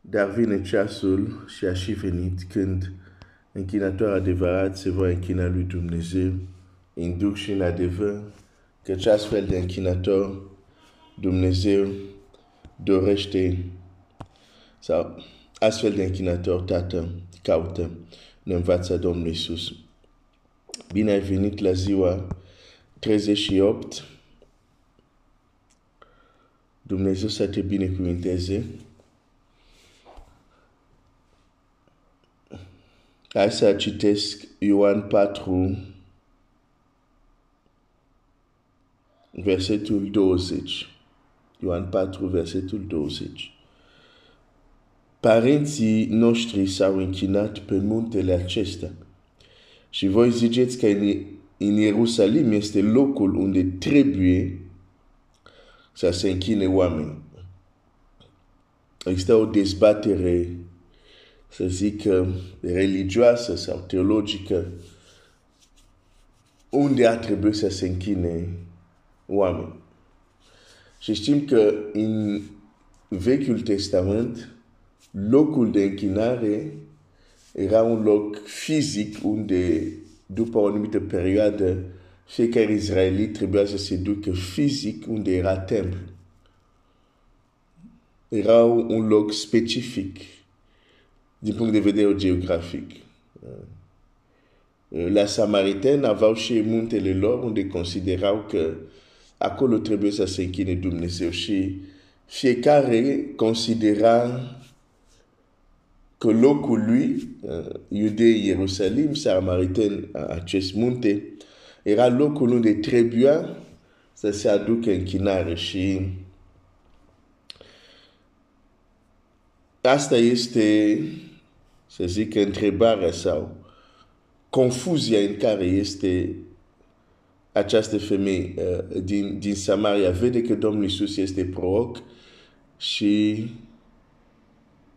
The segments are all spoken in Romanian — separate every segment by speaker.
Speaker 1: Dar vine ceasul și a și venit când închinator adevărat se va închina lui Dumnezeu în duc și în adevăr, căci astfel de închinator Dumnezeu dorește sau astfel de închinator Tată caută în învața Domnului Iisus. Bine ai venit la ziua 38. Dumnezeu să te binecuvinteze. Hai să citesc Ioan 4, versetul 20. Ioan 4, versetul 20. Parenții noștri s-au închinat pe muntele acesta. Și voi ziceți că în, în Ierusalim este locul unde trebuie să se închine oameni. Există o dezbatere, să zic, religioasă sau teologică, unde ar trebui să se închine oameni. Și știm că în Vechiul Testament, locul de închinare era un loc fizic unde, după o anumită perioadă, fiecare israelit trebuia să se ducă fizic unde era templu. Era un loc specific din punct de vedere geografic. La Samaritaine aveau și muntele lor unde considerau că acolo trebuie să se închine Dumnezeu și fiecare considera că locul lui, uh, Iudei, Ierusalim, Samariten, acest munte, era locul unde trebuia să se aducă închinare și asta este, să zic, întrebarea sau confuzia în care este această femeie uh, din, din Samaria. Vede că Domnul Iisus este proroc și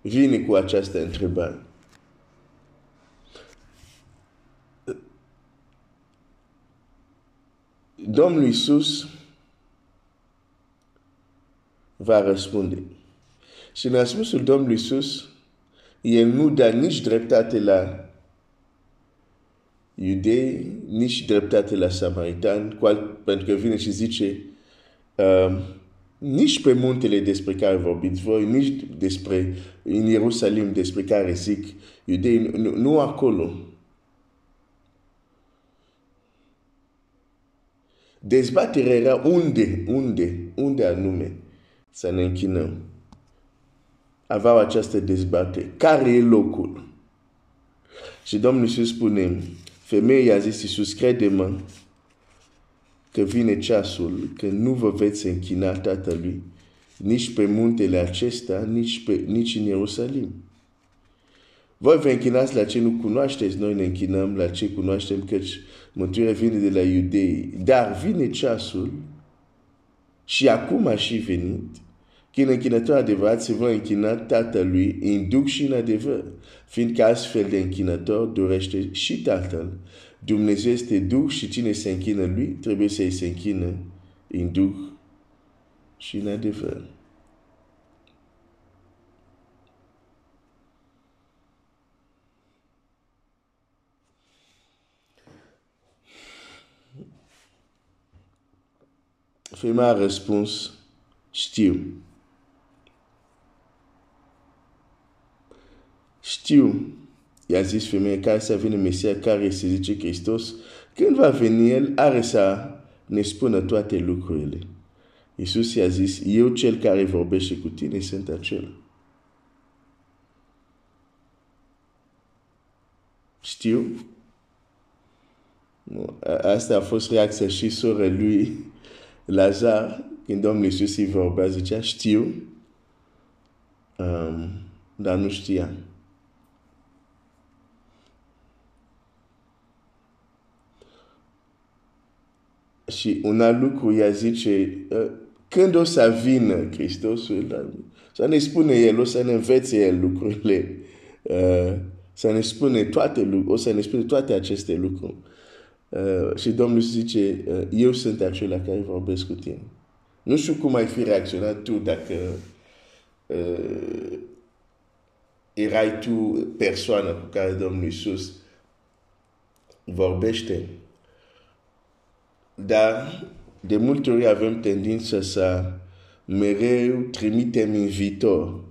Speaker 1: vine cu această întrebare. Domnul Iisus va răspunde. Și în răspunsul Domnului Iisus, el nu dă nici dreptate la iudei, nici dreptate la samaritan, pentru că vine și zice, uh, nici pe muntele despre care vorbiți voi, nici despre în Ierusalim despre care zic iudei, nu, nu acolo. Dezbaterea era unde, unde, unde anume să ne închinăm. Aveau această dezbatere. Care e locul? Și Domnul Iisus spune, femeia a zis Iisus, crede-mă, că vine ceasul că nu vă veți închina Tatălui nici pe muntele acesta, nici, pe, nici în Ierusalim. Voi vă închinați la ce nu cunoașteți, noi ne închinăm la ce cunoaștem, căci mântuirea vine de la iudei. Dar vine ceasul și acum a și venit, când închinător adevărat se va închina Tatălui în duc și în adevăr, fiindcă astfel de închinător dorește și Tatăl Dumnezeu este Duh și cine se închină lui trebuie să se închină în Duh și în adevăr. Femeia a răspuns, știu. Știu I-a zis femeie care să vină Mesia, care se zice Hristos, când va veni El, are să ne spună toate lucrurile. Iisus i-a zis, eu cel care vorbește cu tine sunt acela. Știu. Asta a fost reacția și sora lui Lazar, când Domnul Iisus îi vorbea, zicea, știu, um, dar nu știam. Și un alt lucru, ea zice, uh, când o să vină Hristosul, să ne spune El, o să ne învețe El lucrurile, uh, să ne spune toate lucruri, o să ne spune toate aceste lucruri. Uh, și Domnul zice, uh, eu sunt acela care vorbesc cu tine. Nu știu cum ai fi reacționat tu dacă uh, erai tu persoana cu care Domnul Iisus vorbește. Dar de multe ori avem tendința să mereu trimitem în viitor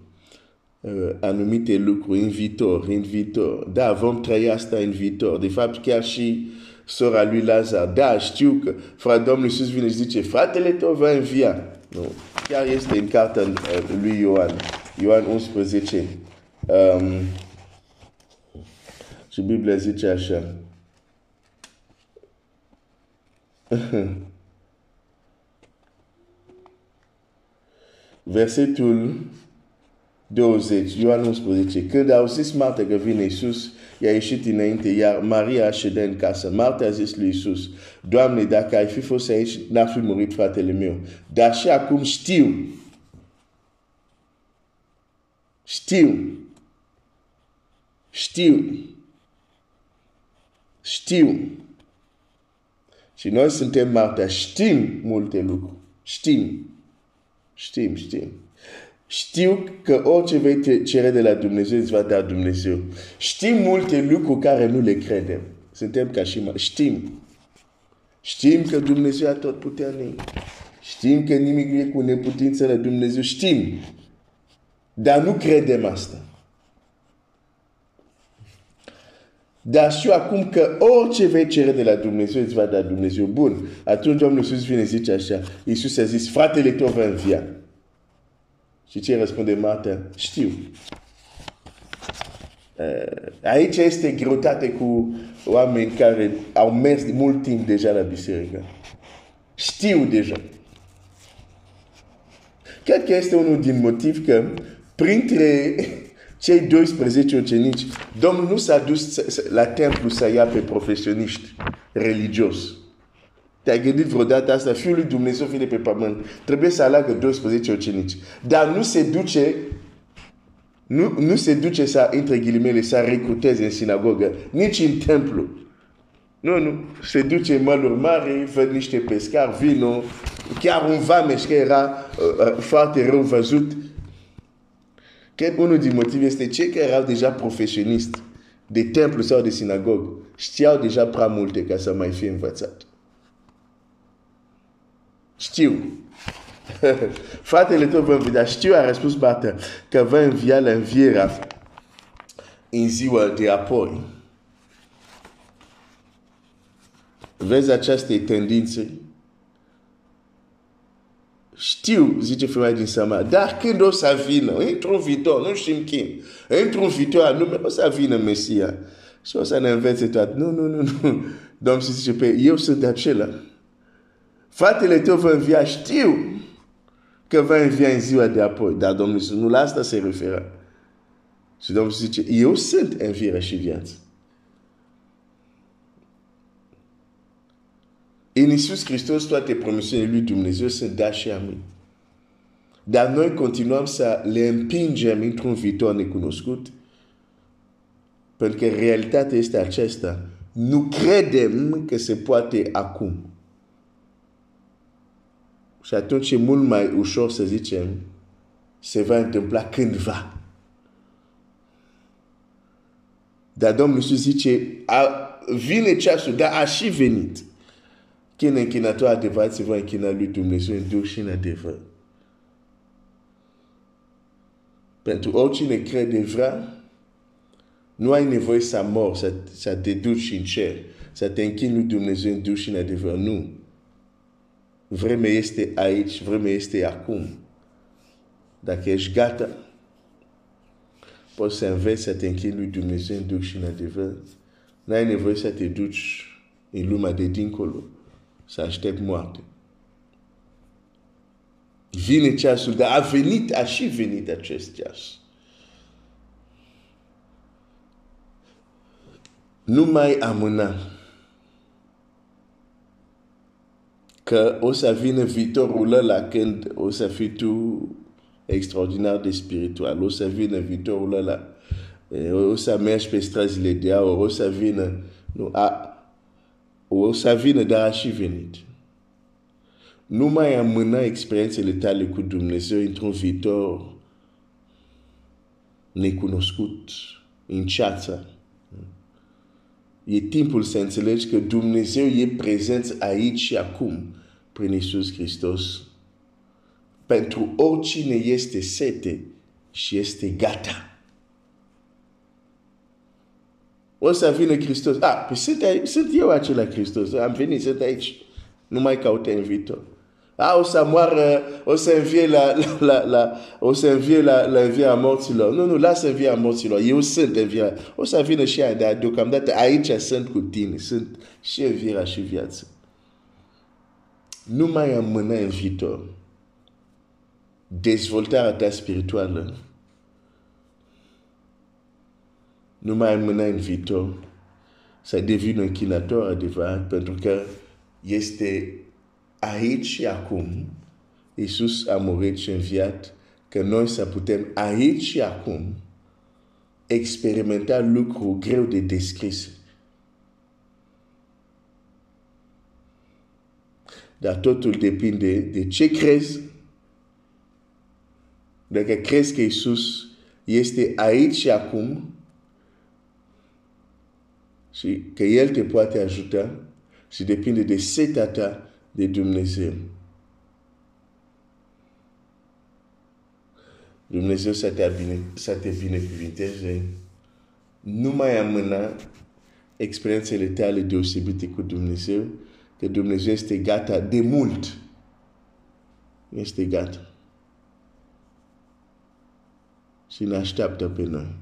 Speaker 1: uh, anumite lucruri în viitor, în viitor. Da, vom trăi asta în viitor. De fapt, chiar și sora lui Lazar. Da, știu că frate Domnul Iisus vine și zice, fratele tău va învia. Nu. Chiar este în cartea uh, lui Ioan, Ioan 11. Um, și Biblia zice așa. Versetul 20, Ioan 11. Când a auzit Marta că vine Iisus, i-a ieșit înainte, iar Maria a ședea în casă. Marta a zis lui Iisus, Doamne, dacă ai fi fost aici, n-ar fi murit fratele meu. Dar și acum știu, știu, știu, știu. Și noi suntem Marta, știm multe lucruri, știm, știm, știm. Știu că orice vei cere de la Dumnezeu îți va da Dumnezeu. Știm multe lucruri care nu le credem. Suntem ca și mai. Știm. Știm că Dumnezeu a tot puternic. Știm că nimic nu e cu neputință Dumnezeu. Știm. Dar nu credem asta. Dar știu acum că orice vei cere de la Dumnezeu îți va da Dumnezeu. Bun. Atunci Domnul Iisus vine zice așa. Iisus a zis, fratele tău va învia. Și ce răspunde Marta? Știu. Uh, aici este greutate cu oameni care au mers de mult timp deja la biserică. Știu deja. Cred că este unul din motiv că printre cei 12 ucenici, Domnul nu s-a dus la templu să ia pe profesioniști religios. Te-ai gândit vreodată asta? Fiul lui Dumnezeu vine pe pământ. Trebuie să aleagă 12 ucenici. Dar nu se duce nu, nu se duce să, între ghilimele, să recruteze în sinagogă, nici în templu. Nu, nu. Se duce în măluri mari, văd niște pescari, vino, chiar un vameș care era uh, uh, foarte rău văzut. Cred unul din motive este cei care erau deja profesioniști de templu sau de sinagogă. Știau deja prea multe ca să mai fie învățat. Știu. Fratele tău va învia. Știu, a răspuns Marta, că va învia la învierea în ziua de apoi. Vezi aceste tendințe? Știu, zice femeia din Sama, dar când o să vină, într-un viitor, nu știm când, într-un viitor anume, o să vină Mesia. Și o să ne învețe toate. Nu, nu, nu, nu. Domnul zice, pe eu sunt acela. Fratele tău va învia, știu că va învia în ziua de apoi. Dar Domnul Iisus nu la asta se referă. Și Domnul zice, eu sunt învierea și viață. În Iisus Hristos toate promisiunile lui Dumnezeu sunt da și amin. Dar noi continuăm să le împingem într-un viitor necunoscut pentru că realitatea este aceasta. Nu credem că se poate acum. Și atunci e mult mai ușor să zicem, se va întâmpla cândva. Dar Domnul Iisus zice, a, vine ceasul, dar a și venit. Când închinatul adevărat se va închina lui Dumnezeu în Duh și în adevăr. Pentru oricine crede vrea, nu ai nevoie să mor, să, să te duci în cer, să te închini lui Dumnezeu în Duh și în adevăr. Nu. Vremea este aici, vremea este acum. Dacă ești gata, poți să înveți să te închini lui Dumnezeu în Duh și în adevăr. N-ai nevoie să te duci în lumea de dincolo, să aștept moarte. Vine ceasul, dar a venit, a și venit acest ceas. Nu mai amâna. că o să vină viitorul ăla când o să fii tu extraordinar de spiritual, o să vină viitorul ăla, o să mergi pe străzile de aur, o să vină, nu, a, o să vină, dar a și venit. Nu mai amâna experiențele tale cu Dumnezeu într-un viitor necunoscut, în ceață. E timpul să înțelegi că Dumnezeu e prezent aici și acum prin Isus Hristos. Pentru oricine este sete și este gata. O să vină Hristos. Ah, păi sunt, sunt eu acela Hristos. Am venit, sunt aici. Nu mai caute în viitor. Ah, o să moară, o să învie la, la, la, la, o să învie la, la învia morților. Nu, nu, lasă învia morților. Eu sunt învia. O să vină și aia, dar deocamdată aici sunt cu tine. Sunt și învierea și viața. Nu mai amâna în viitor. Dezvoltarea ta spirituală. Nu mai amâna în viitor să devin un închinator adevărat pentru că este aici și acum, Iisus a murit și înviat, că noi să putem aici și acum experimenta lucru greu de descris. Dar totul depinde de ce crezi. Dacă crezi că Iisus este aici și acum și că El te poate ajuta și depinde de setea ta de Dumnezeu. Dumnezeu să te, bine, să te binecuvinteze. Nu mai amâna experiențele tale deosebite cu Dumnezeu, că Dumnezeu este gata de mult. Este gata. Și ne așteaptă pe noi.